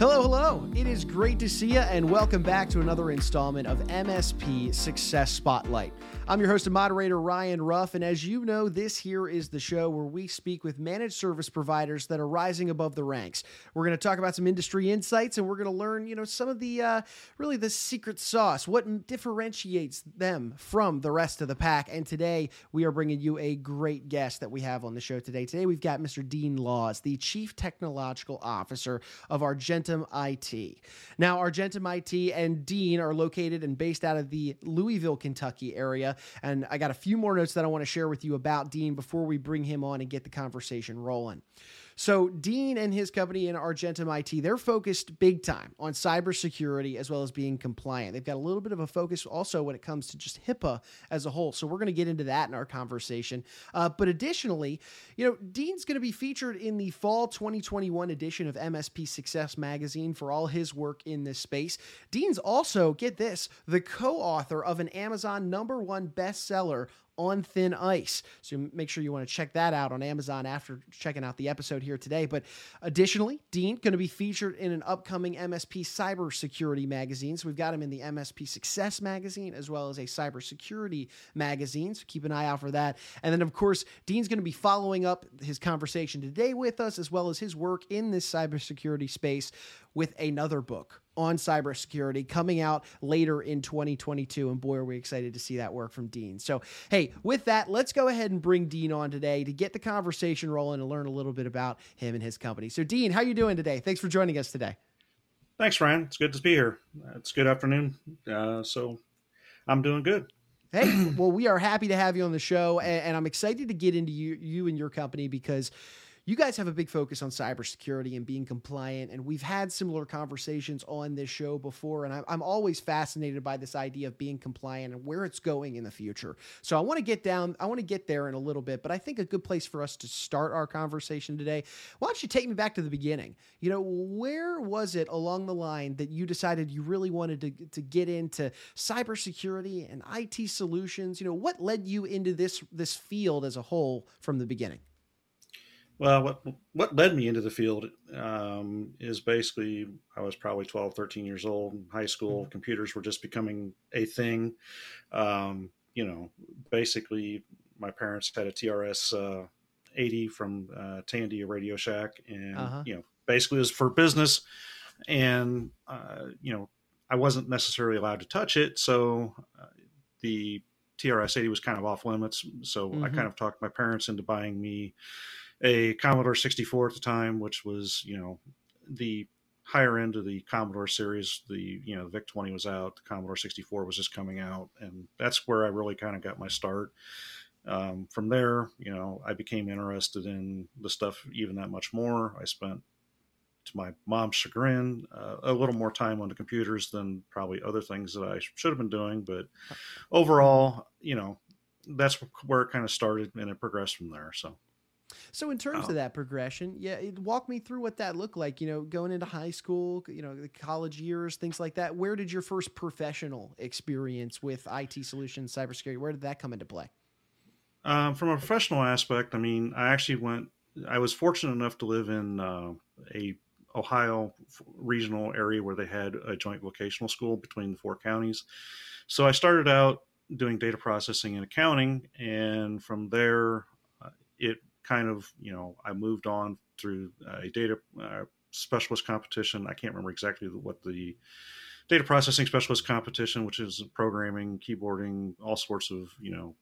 Hello, hello. It is great to see you, and welcome back to another installment of MSP Success Spotlight. I'm your host and moderator, Ryan Ruff, and as you know, this here is the show where we speak with managed service providers that are rising above the ranks. We're going to talk about some industry insights, and we're going to learn, you know, some of the uh, really the secret sauce, what differentiates them from the rest of the pack. And today, we are bringing you a great guest that we have on the show today. Today, we've got Mr. Dean Lause, the Chief Technological Officer of Argentum IT. Now, Argentum IT and Dean are located and based out of the Louisville, Kentucky area. And I got a few more notes that I want to share with you about Dean before we bring him on and get the conversation rolling. So Dean and his company in Argentum IT, they're focused big time on cybersecurity as well as being compliant. They've got a little bit of a focus also when it comes to just HIPAA as a whole. So we're going to get into that in our conversation. Uh, but additionally, you know, Dean's going to be featured in the fall 2021 edition of MSP Success Magazine for all his work in this space. Dean's also, get this, the co-author of an Amazon number one bestseller on thin ice. So make sure you want to check that out on Amazon after checking out the episode here today. But additionally, Dean going to be featured in an upcoming MSP cybersecurity magazine. So we've got him in the MSP Success magazine as well as a cybersecurity magazine. So keep an eye out for that. And then of course, Dean's going to be following up his conversation today with us as well as his work in this cybersecurity space with another book on cybersecurity coming out later in 2022. And boy, are we excited to see that work from Dean. So, hey, with that, let's go ahead and bring Dean on today to get the conversation rolling and learn a little bit about him and his company. So, Dean, how are you doing today? Thanks for joining us today. Thanks, Ryan. It's good to be here. It's good afternoon. Uh, so, I'm doing good. Hey, well, we are happy to have you on the show, and, and I'm excited to get into you, you and your company because you guys have a big focus on cybersecurity and being compliant, and we've had similar conversations on this show before. And I'm always fascinated by this idea of being compliant and where it's going in the future. So I want to get down, I want to get there in a little bit, but I think a good place for us to start our conversation today. Why don't you take me back to the beginning? You know, where was it along the line that you decided you really wanted to, to get into cybersecurity and IT solutions? You know, what led you into this this field as a whole from the beginning? Well, what what led me into the field um, is basically I was probably 12, 13 years old in high school. Mm-hmm. Computers were just becoming a thing. Um, you know, basically, my parents had a TRS uh, 80 from uh, Tandy, a Radio Shack, and uh-huh. you know, basically it was for business. And uh, you know, I wasn't necessarily allowed to touch it, so uh, the TRS 80 was kind of off limits. So mm-hmm. I kind of talked my parents into buying me a Commodore 64 at the time, which was you know the higher end of the Commodore series. The you know the VIC 20 was out, the Commodore 64 was just coming out, and that's where I really kind of got my start. Um, from there, you know, I became interested in the stuff even that much more. I spent, to my mom's chagrin, uh, a little more time on the computers than probably other things that I should have been doing. But overall, you know, that's where it kind of started, and it progressed from there. So. So in terms oh. of that progression, yeah, walk me through what that looked like. You know, going into high school, you know, the college years, things like that. Where did your first professional experience with IT solutions, cybersecurity, where did that come into play? Um, from a professional aspect, I mean, I actually went. I was fortunate enough to live in uh, a Ohio regional area where they had a joint vocational school between the four counties. So I started out doing data processing and accounting, and from there, uh, it kind of, you know, I moved on through a data uh, specialist competition. I can't remember exactly what the data processing specialist competition, which is programming, keyboarding, all sorts of, you know,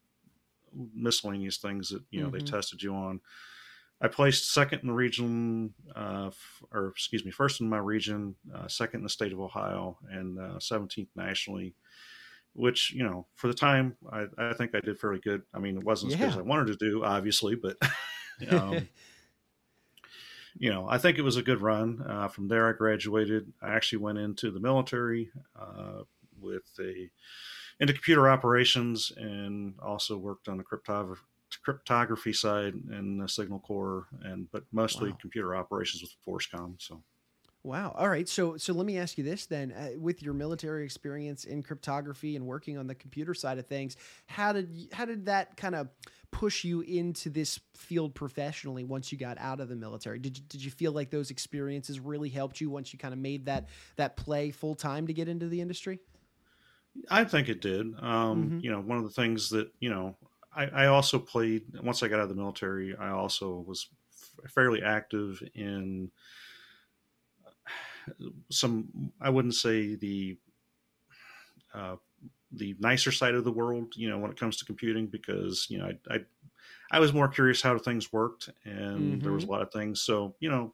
miscellaneous things that, you know, mm-hmm. they tested you on. I placed second in the region, uh, or excuse me, first in my region, uh, second in the state of Ohio, and uh, 17th nationally which you know for the time I, I think I did fairly good. I mean, it wasn't yeah. as good as I wanted to do, obviously, but um, you know, I think it was a good run. Uh, from there, I graduated. I actually went into the military uh, with a into computer operations and also worked on the cryptography cryptography side and the signal corps and but mostly wow. computer operations with FORSCOM so Wow. All right. So so let me ask you this then: uh, with your military experience in cryptography and working on the computer side of things, how did you, how did that kind of push you into this field professionally once you got out of the military? Did you, did you feel like those experiences really helped you once you kind of made that that play full time to get into the industry? I think it did. Um, mm-hmm. You know, one of the things that you know, I, I, also played once I got out of the military. I also was f- fairly active in some. I wouldn't say the uh, the nicer side of the world, you know, when it comes to computing, because you know, I I, I was more curious how things worked, and mm-hmm. there was mm-hmm. a lot of things. So you know,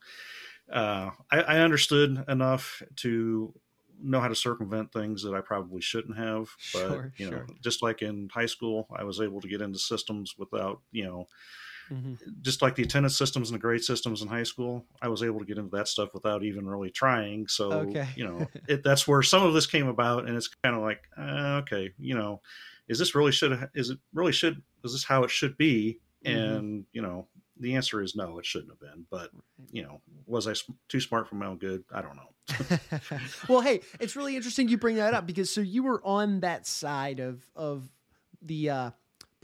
uh, I, I understood enough to know how to circumvent things that I probably shouldn't have. But sure, you know, sure. just like in high school, I was able to get into systems without you know Mm-hmm. Just like the attendance systems and the grade systems in high school, I was able to get into that stuff without even really trying. So, okay. you know, it, that's where some of this came about, and it's kind of like, uh, okay, you know, is this really should is it really should is this how it should be? Mm-hmm. And you know, the answer is no, it shouldn't have been. But you know, was I too smart for my own good? I don't know. well, hey, it's really interesting you bring that up because so you were on that side of of the uh,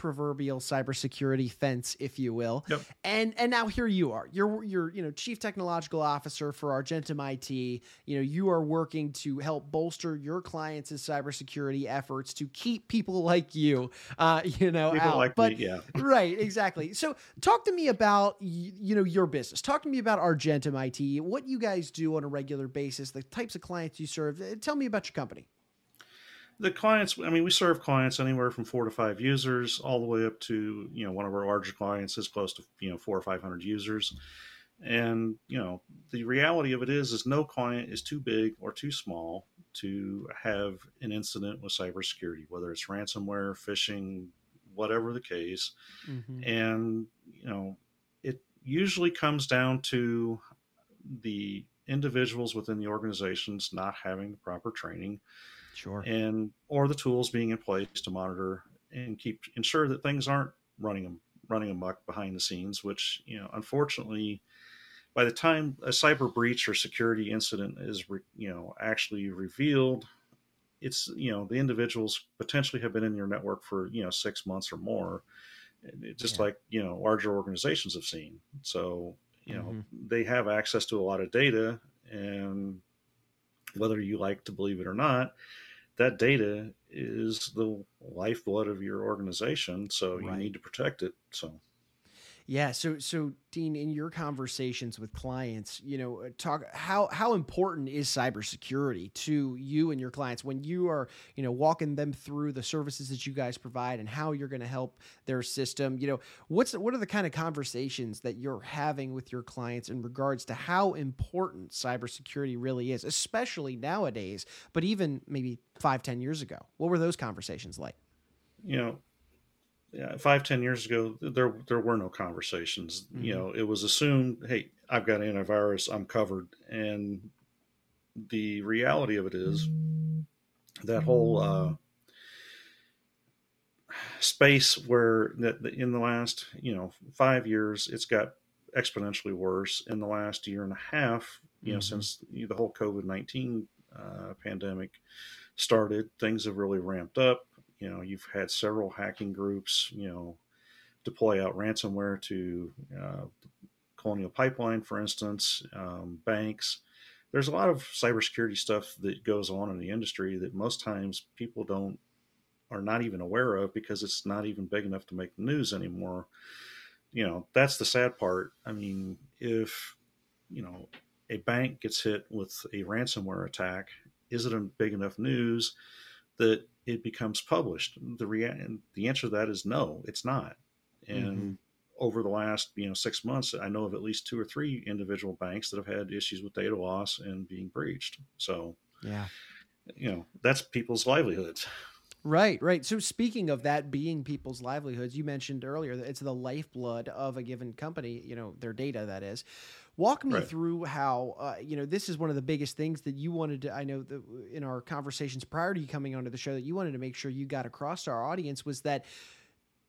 proverbial cybersecurity fence, if you will. Yep. And and now here you are. You're you're you know chief technological officer for Argentum IT. You know you are working to help bolster your clients' cybersecurity efforts to keep people like you, uh, you know, people out. Like but me, yeah, right, exactly. So talk to me about you know your business. Talk to me about Argentum IT. What you guys do on a regular basis. The types of clients you serve. Tell me about your company the clients i mean we serve clients anywhere from four to five users all the way up to you know one of our larger clients is close to you know four or five hundred users. And you know the reality of it is is no client is too big or too small to have an incident with cybersecurity whether it's ransomware phishing whatever the case. Mm-hmm. and you know it usually comes down to the individuals within the organizations not having the proper training Sure. And or the tools being in place to monitor and keep ensure that things aren't running running amok behind the scenes, which you know, unfortunately, by the time a cyber breach or security incident is re, you know actually revealed, it's you know the individuals potentially have been in your network for you know six months or more, just yeah. like you know larger organizations have seen. So you know mm-hmm. they have access to a lot of data and whether you like to believe it or not, that data is the lifeblood of your organization. So you right. need to protect it. So yeah. So, so Dean, in your conversations with clients, you know, uh, talk how how important is cybersecurity to you and your clients when you are, you know, walking them through the services that you guys provide and how you're going to help their system. You know, what's what are the kind of conversations that you're having with your clients in regards to how important cybersecurity really is, especially nowadays, but even maybe five, ten years ago? What were those conversations like? You know, yeah, five ten years ago there there were no conversations mm-hmm. you know it was assumed hey i've got antivirus i'm covered and the reality of it is that whole uh, space where that in the last you know five years it's got exponentially worse in the last year and a half you know mm-hmm. since the whole covid-19 uh, pandemic started things have really ramped up you know, you've had several hacking groups, you know, deploy out ransomware to uh, Colonial Pipeline, for instance, um, banks. There's a lot of cybersecurity stuff that goes on in the industry that most times people don't are not even aware of because it's not even big enough to make the news anymore. You know, that's the sad part. I mean, if you know a bank gets hit with a ransomware attack, is it a big enough news that it becomes published? The rea- the answer to that is no, it's not. And mm-hmm. over the last you know six months, I know of at least two or three individual banks that have had issues with data loss and being breached. So yeah, you know that's people's livelihoods. Right, right. So speaking of that being people's livelihoods, you mentioned earlier that it's the lifeblood of a given company, you know, their data that is. Walk me right. through how uh, you know this is one of the biggest things that you wanted to. I know that in our conversations prior to you coming onto the show that you wanted to make sure you got across to our audience was that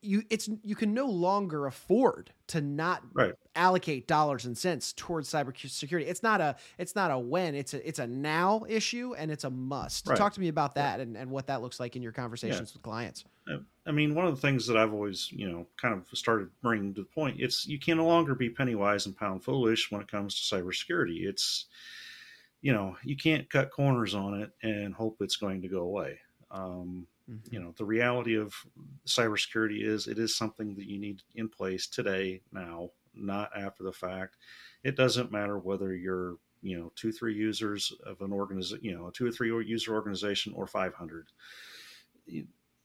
you it's you can no longer afford to not right. allocate dollars and cents towards cybersecurity. It's not a it's not a when, it's a it's a now issue and it's a must. Right. Talk to me about that and, and what that looks like in your conversations yeah. with clients. I mean, one of the things that I've always, you know, kind of started bringing to the point, it's you can no longer be penny wise and pound foolish when it comes to cybersecurity. It's, you know, you can't cut corners on it and hope it's going to go away. Um, mm-hmm. You know, the reality of cybersecurity is it is something that you need in place today, now, not after the fact. It doesn't matter whether you're, you know, two, three users of an organization, you know, a two or three user organization or 500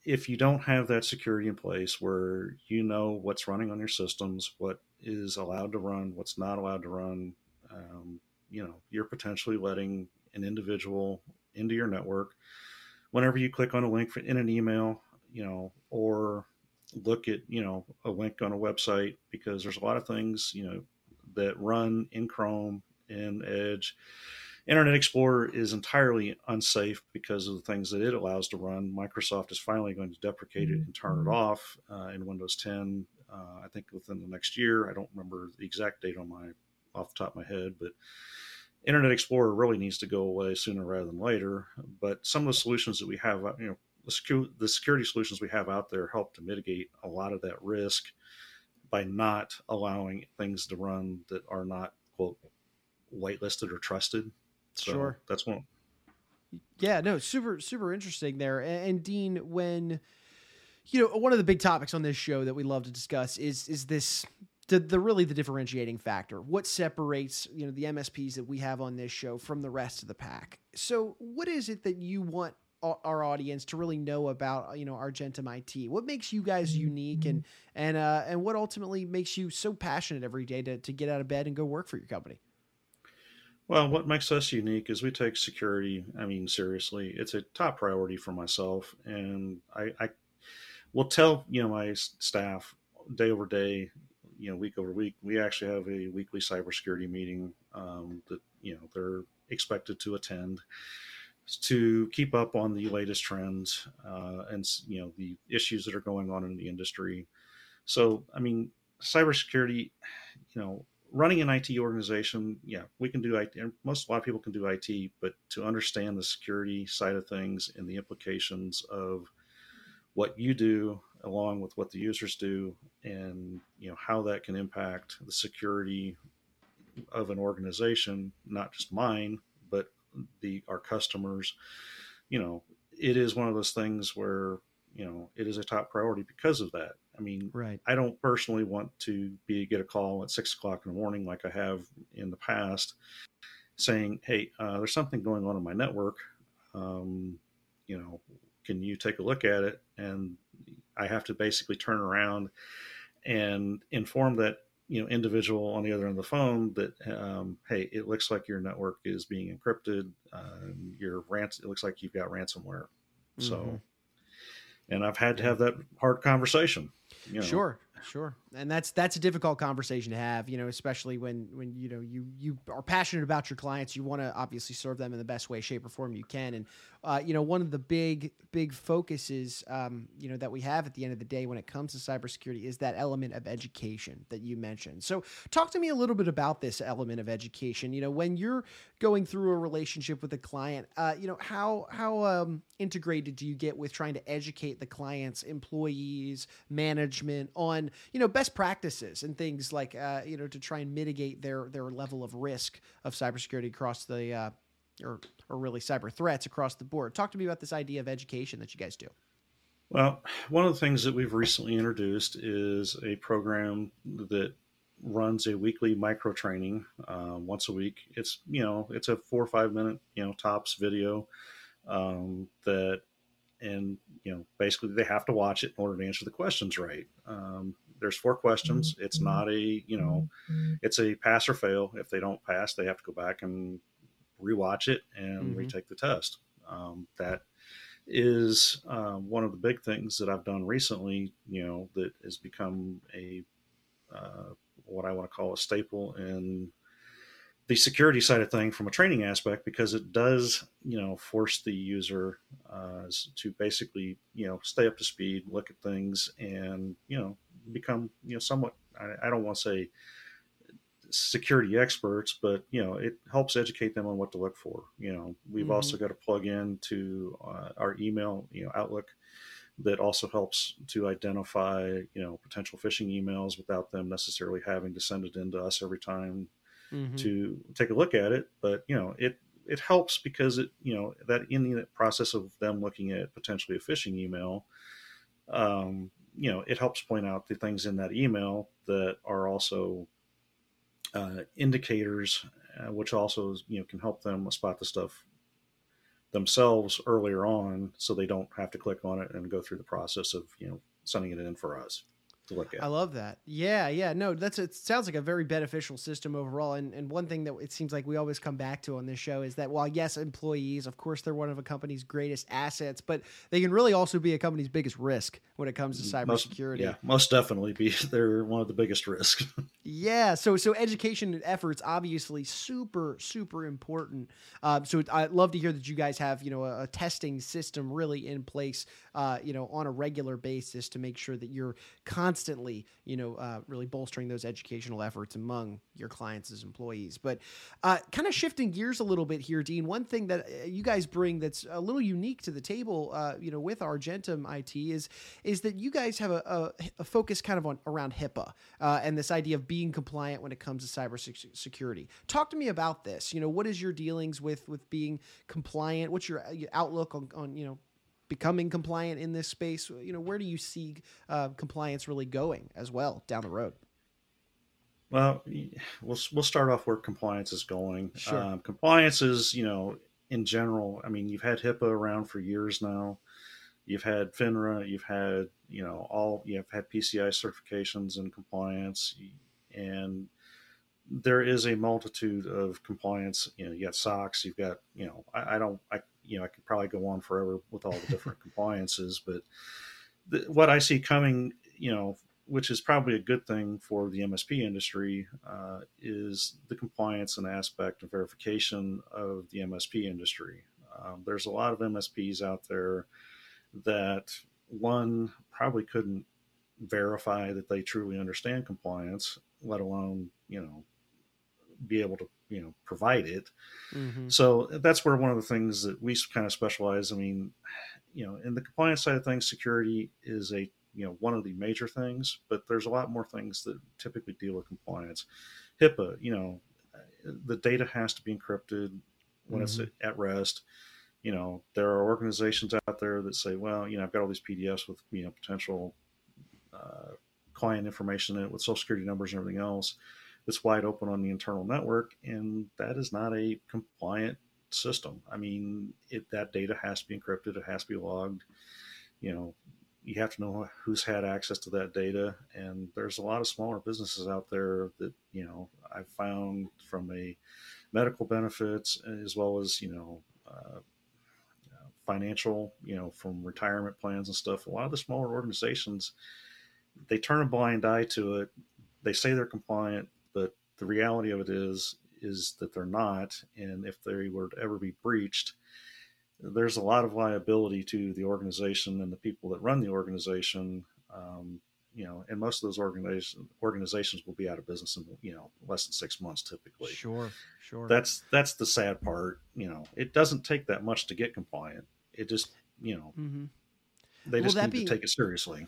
if you don't have that security in place where you know what's running on your systems, what is allowed to run, what's not allowed to run, um, you know, you're potentially letting an individual into your network. Whenever you click on a link in an email, you know, or look at, you know, a link on a website, because there's a lot of things, you know, that run in Chrome, in Edge, Internet Explorer is entirely unsafe because of the things that it allows to run. Microsoft is finally going to deprecate it and turn it mm-hmm. off uh, in Windows 10. Uh, I think within the next year. I don't remember the exact date on my off the top of my head, but Internet Explorer really needs to go away sooner rather than later. But some of the solutions that we have, uh, you know, the, secu- the security solutions we have out there help to mitigate a lot of that risk by not allowing things to run that are not quote whitelisted or trusted. So sure. That's one. Yeah, no, super, super interesting there. And, and Dean, when you know, one of the big topics on this show that we love to discuss is is this the, the really the differentiating factor. What separates you know the MSPs that we have on this show from the rest of the pack? So, what is it that you want our audience to really know about you know Argentum IT? What makes you guys unique, and and uh, and what ultimately makes you so passionate every day to to get out of bed and go work for your company? Well, what makes us unique is we take security, I mean, seriously. It's a top priority for myself. And I, I will tell, you know, my staff day over day, you know, week over week, we actually have a weekly cybersecurity meeting um, that, you know, they're expected to attend to keep up on the latest trends uh, and, you know, the issues that are going on in the industry. So, I mean, cybersecurity, you know, running an IT organization, yeah, we can do IT. Most a lot of people can do IT, but to understand the security side of things and the implications of what you do along with what the users do, and you know how that can impact the security of an organization, not just mine, but the our customers. You know, it is one of those things where you know it is a top priority because of that I mean, right. I don't personally want to be get a call at six o'clock in the morning like I have in the past, saying, "Hey, uh, there's something going on in my network. Um, you know, can you take a look at it?" And I have to basically turn around and inform that you know individual on the other end of the phone that um, hey, it looks like your network is being encrypted. Um, your rans- it looks like you've got ransomware. Mm-hmm. So, and I've had to have that hard conversation you know. Sure, sure, and that's that's a difficult conversation to have. You know, especially when when you know you you are passionate about your clients. You want to obviously serve them in the best way, shape, or form you can. And uh, you know, one of the big big focuses um, you know that we have at the end of the day when it comes to cybersecurity is that element of education that you mentioned. So, talk to me a little bit about this element of education. You know, when you're going through a relationship with a client, uh, you know how how um, integrated do you get with trying to educate the client's employees, management on you know best practices and things like uh, you know to try and mitigate their their level of risk of cybersecurity across the uh, or or really cyber threats across the board. Talk to me about this idea of education that you guys do. Well, one of the things that we've recently introduced is a program that runs a weekly micro training uh, once a week. It's you know it's a four or five minute you know tops video um, that and you know basically they have to watch it in order to answer the questions right. Um, there's four questions. It's not a you know it's a pass or fail. If they don't pass, they have to go back and rewatch it and mm-hmm. retake the test. Um, that is uh, one of the big things that I've done recently. You know that has become a uh, what I want to call a staple in the security side of thing from a training aspect because it does you know force the user uh, to basically you know stay up to speed look at things and you know become you know somewhat i, I don't want to say security experts but you know it helps educate them on what to look for you know we've mm-hmm. also got a plug into uh, our email you know outlook that also helps to identify you know potential phishing emails without them necessarily having to send it in to us every time mm-hmm. to take a look at it. But you know, it it helps because it you know that in the process of them looking at potentially a phishing email, um, you know, it helps point out the things in that email that are also uh, indicators, uh, which also you know can help them spot the stuff themselves earlier on, so they don't have to click on it and go through the process of you know sending it in for us to look at. I love that. Yeah, yeah. No, that's it sounds like a very beneficial system overall. And and one thing that it seems like we always come back to on this show is that while yes, employees, of course, they're one of a company's greatest assets, but they can really also be a company's biggest risk when it comes to cybersecurity. Most, yeah, most definitely be they're one of the biggest risks. yeah. So so education and efforts obviously super super important. Um, so I'd love to hear that you guys have you know a, a testing system really in place, uh, you know, on a regular basis to make sure that you're constantly constantly, you know, uh, really bolstering those educational efforts among your clients as employees. But uh, kind of shifting gears a little bit here, Dean. One thing that uh, you guys bring that's a little unique to the table, uh, you know, with Argentum IT is is that you guys have a, a, a focus kind of on around HIPAA uh, and this idea of being compliant when it comes to cybersecurity. Talk to me about this. You know, what is your dealings with with being compliant? What's your uh, outlook on, on you know becoming compliant in this space? You know, where do you see uh, compliance really going as well down the road? Well, we'll we'll start off where compliance is going. Sure. Um, compliance is, you know, in general. I mean, you've had HIPAA around for years now. You've had FINRA. You've had, you know, all you've had PCI certifications and compliance, and there is a multitude of compliance. You know, you got SOX. You've got, you know, I, I don't, I you know, I could probably go on forever with all the different compliances, but the, what I see coming, you know, which is probably a good thing for the MSP industry, uh, is the compliance and aspect and verification of the MSP industry. Um, there's a lot of MSPs out there that one probably couldn't verify that they truly understand compliance, let alone you know be able to you know provide it mm-hmm. so that's where one of the things that we kind of specialize i mean you know in the compliance side of things security is a you know one of the major things but there's a lot more things that typically deal with compliance hipaa you know the data has to be encrypted when mm-hmm. it's at rest you know there are organizations out there that say well you know i've got all these pdfs with you know potential uh, client information in it with social security numbers and everything else it's wide open on the internal network, and that is not a compliant system. I mean, it, that data has to be encrypted, it has to be logged. You know, you have to know who's had access to that data, and there's a lot of smaller businesses out there that you know I've found from a medical benefits as well as you know. Uh, financial, you know, from retirement plans and stuff. A lot of the smaller organizations, they turn a blind eye to it. They say they're compliant, the reality of it is is that they're not, and if they were to ever be breached, there's a lot of liability to the organization and the people that run the organization. Um, you know, and most of those organizations organizations will be out of business in you know less than six months typically. Sure, sure. That's that's the sad part. You know, it doesn't take that much to get compliant. It just you know mm-hmm. they just need be, to take it seriously.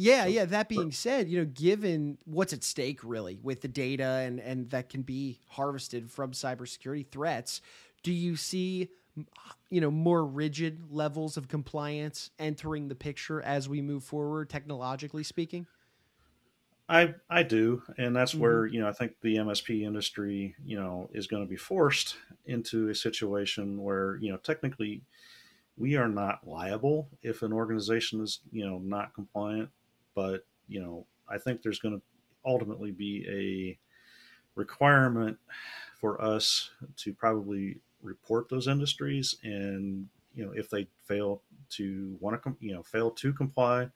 Yeah, yeah. That being said, you know, given what's at stake really with the data and and that can be harvested from cybersecurity threats, do you see you know more rigid levels of compliance entering the picture as we move forward technologically speaking? I I do, and that's mm-hmm. where you know I think the MSP industry you know is going to be forced into a situation where you know technically we are not liable if an organization is you know not compliant but you know, I think there's going to ultimately be a requirement for us to probably report those industries, and you know, if they fail to want to, you know, fail to comply,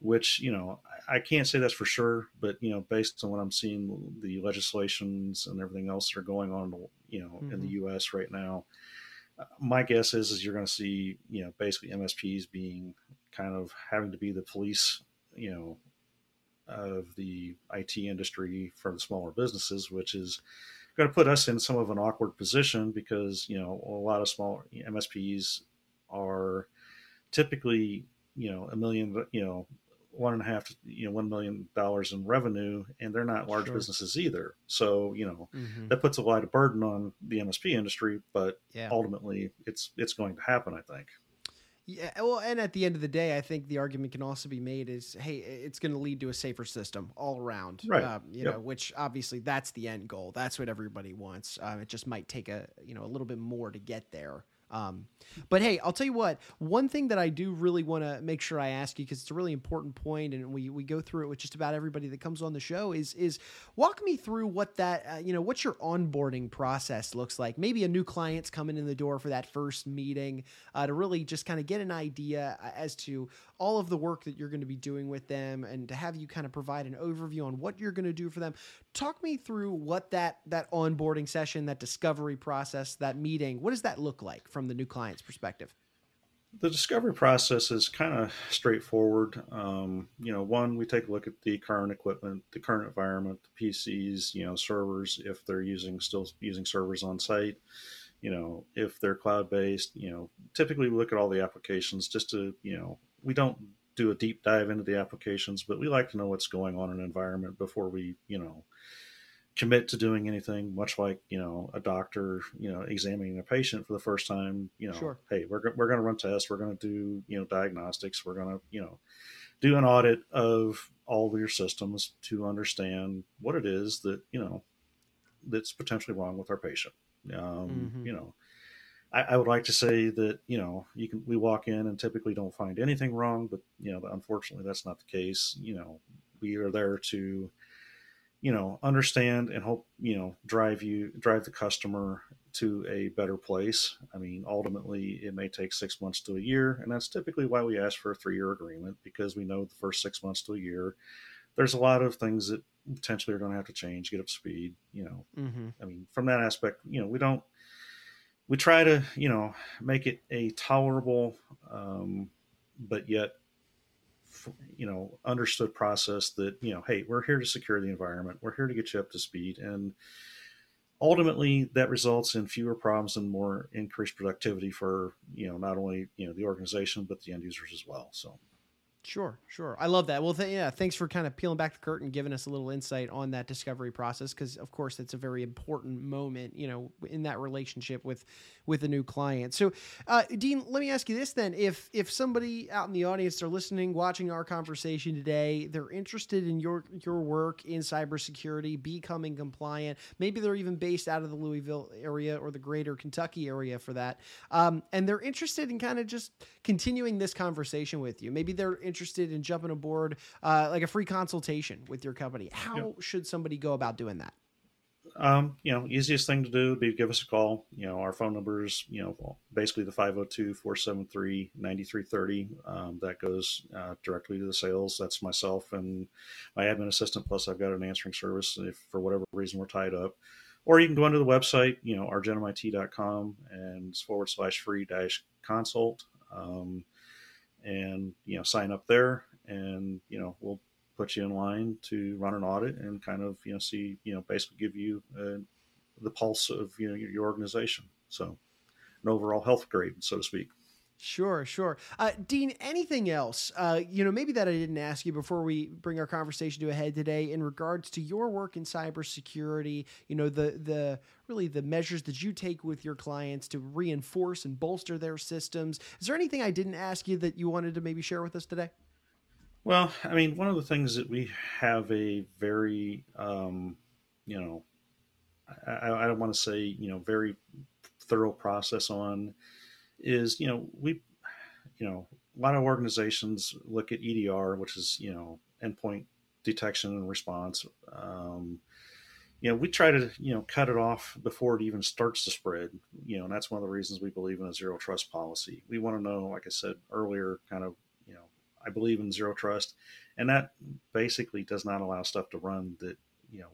which you know I can't say that's for sure, but you know, based on what I'm seeing, the legislations and everything else that are going on, you know, mm-hmm. in the mm-hmm. U.S. right now, uh, my guess is is you're going to see you know basically MSPs being kind of having to be the police, you know, of the IT industry for the smaller businesses, which is going to put us in some of an awkward position because you know a lot of small MSPs are typically you know a million you know one and a half you know one million dollars in revenue and they're not large sure. businesses either so you know mm-hmm. that puts a lot of burden on the msp industry but yeah. ultimately it's it's going to happen i think yeah, well, and at the end of the day, I think the argument can also be made is, hey, it's going to lead to a safer system all around, right? Um, you yep. know, which obviously that's the end goal. That's what everybody wants. Um, it just might take a you know a little bit more to get there. Um, but hey, I'll tell you what. One thing that I do really want to make sure I ask you because it's a really important point, and we we go through it with just about everybody that comes on the show. Is is walk me through what that uh, you know what your onboarding process looks like. Maybe a new client's coming in the door for that first meeting uh, to really just kind of get an idea uh, as to all of the work that you're going to be doing with them, and to have you kind of provide an overview on what you're going to do for them. Talk me through what that that onboarding session, that discovery process, that meeting. What does that look like from the new client's perspective? The discovery process is kind of straightforward. Um, you know, one, we take a look at the current equipment, the current environment, the PCs, you know, servers, if they're using still using servers on site, you know, if they're cloud based, you know, typically we look at all the applications just to, you know, we don't do a deep dive into the applications, but we like to know what's going on in an environment before we, you know, commit to doing anything much like you know a doctor you know examining a patient for the first time you know sure. hey we're, we're going to run tests we're going to do you know diagnostics we're going to you know do an audit of all of your systems to understand what it is that you know that's potentially wrong with our patient um, mm-hmm. you know I, I, would like to say that you know you can we walk in and typically don't find anything wrong but you know unfortunately that's not the case. You know we are there to you know understand and hope you know drive you drive the customer to a better place. I mean ultimately it may take six months to a year and that's typically why we ask for a three year agreement because we know the first six months to a year there's a lot of things that potentially are going to have to change get up to speed you know. Mm-hmm. i mean from that aspect you know we don't we try to you know make it a tolerable um, but yet you know understood process that you know hey we're here to secure the environment. We're here to get you up to speed. And ultimately that results in fewer problems and more increased productivity for you know not only you know the organization but the end users as well. So Sure, sure. I love that. Well, th- yeah, thanks for kind of peeling back the curtain, giving us a little insight on that discovery process, because of course it's a very important moment, you know, in that relationship with with a new client. So, uh, Dean, let me ask you this then: if if somebody out in the audience are listening, watching our conversation today, they're interested in your your work in cybersecurity, becoming compliant, maybe they're even based out of the Louisville area or the greater Kentucky area for that, um, and they're interested in kind of just continuing this conversation with you. Maybe they're interested in jumping aboard uh, like a free consultation with your company, how yep. should somebody go about doing that? Um, you know, easiest thing to do would be give us a call. You know, our phone number is, you know, basically the 502 473 9330. Um, that goes uh, directly to the sales. That's myself and my admin assistant. Plus, I've got an answering service if for whatever reason we're tied up. Or you can go onto the website, you know, argentumit.com and forward slash free dash consult. Um, and you know sign up there and you know we'll put you in line to run an audit and kind of you know see you know basically give you uh, the pulse of you know your organization. So an overall health grade so to speak Sure, sure. Uh, Dean, anything else, uh, you know, maybe that I didn't ask you before we bring our conversation to a head today in regards to your work in cybersecurity, you know, the, the really the measures that you take with your clients to reinforce and bolster their systems. Is there anything I didn't ask you that you wanted to maybe share with us today? Well, I mean, one of the things that we have a very, um, you know, I, I don't want to say, you know, very thorough process on is you know we you know a lot of organizations look at EDR, which is you know endpoint detection and response. Um, you know, we try to you know cut it off before it even starts to spread. You know, and that's one of the reasons we believe in a zero trust policy. We want to know, like I said earlier, kind of you know I believe in zero trust, and that basically does not allow stuff to run that you know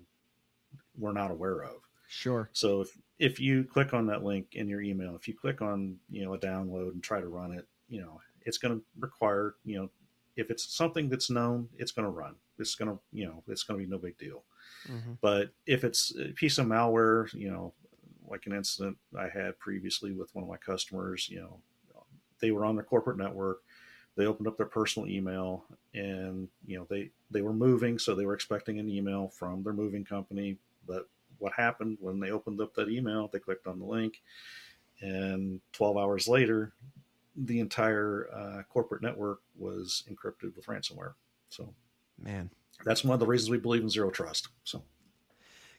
we're not aware of. Sure. So if if you click on that link in your email, if you click on you know a download and try to run it, you know it's going to require you know if it's something that's known, it's going to run. It's going to you know it's going to be no big deal. Mm-hmm. But if it's a piece of malware, you know, like an incident I had previously with one of my customers, you know, they were on their corporate network they opened up their personal email and you know they they were moving so they were expecting an email from their moving company but what happened when they opened up that email they clicked on the link and 12 hours later the entire uh, corporate network was encrypted with ransomware. So man. that's one of the reasons we believe in zero trust. So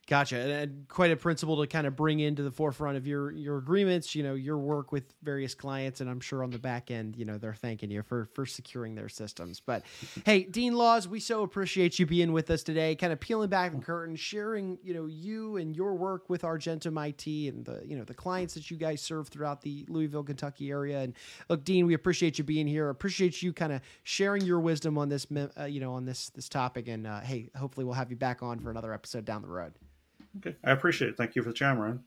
Gotcha, and quite a principle to kind of bring into the forefront of your your agreements. You know, your work with various clients, and I'm sure on the back end, you know, they're thanking you for for securing their systems. But hey, Dean Lause, we so appreciate you being with us today, kind of peeling back the curtain, sharing, you know, you and your work with Argentum IT and the you know the clients that you guys serve throughout the Louisville, Kentucky area. And look, Dean, we appreciate you being here. Appreciate you kind of sharing your wisdom on this, uh, you know, on this this topic. And uh, hey, hopefully we'll have you back on for another episode down the road. Okay. I appreciate it. Thank you for the chime, Ryan.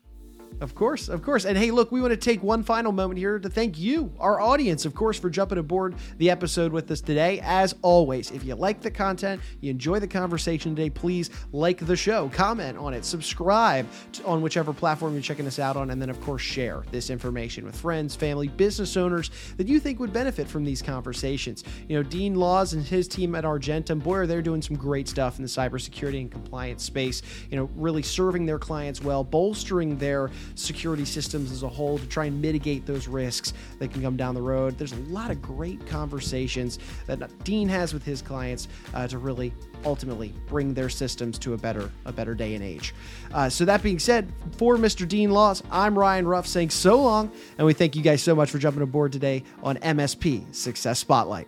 Of course, of course. And hey, look, we want to take one final moment here to thank you, our audience, of course, for jumping aboard the episode with us today. As always, if you like the content, you enjoy the conversation today, please like the show, comment on it, subscribe on whichever platform you're checking us out on, and then, of course, share this information with friends, family, business owners that you think would benefit from these conversations. You know, Dean Lause and his team at Argentum, boy, are they doing some great stuff in the cybersecurity and compliance space, you know, really serving their clients well, bolstering their security systems as a whole to try and mitigate those risks that can come down the road. There's a lot of great conversations that Dean has with his clients uh, to really ultimately bring their systems to a better a better day and age. Uh, so that being said, for Mr. Dean Lause, I'm Ryan Ruff saying so long, and we thank you guys so much for jumping aboard today on MSP Success Spotlight.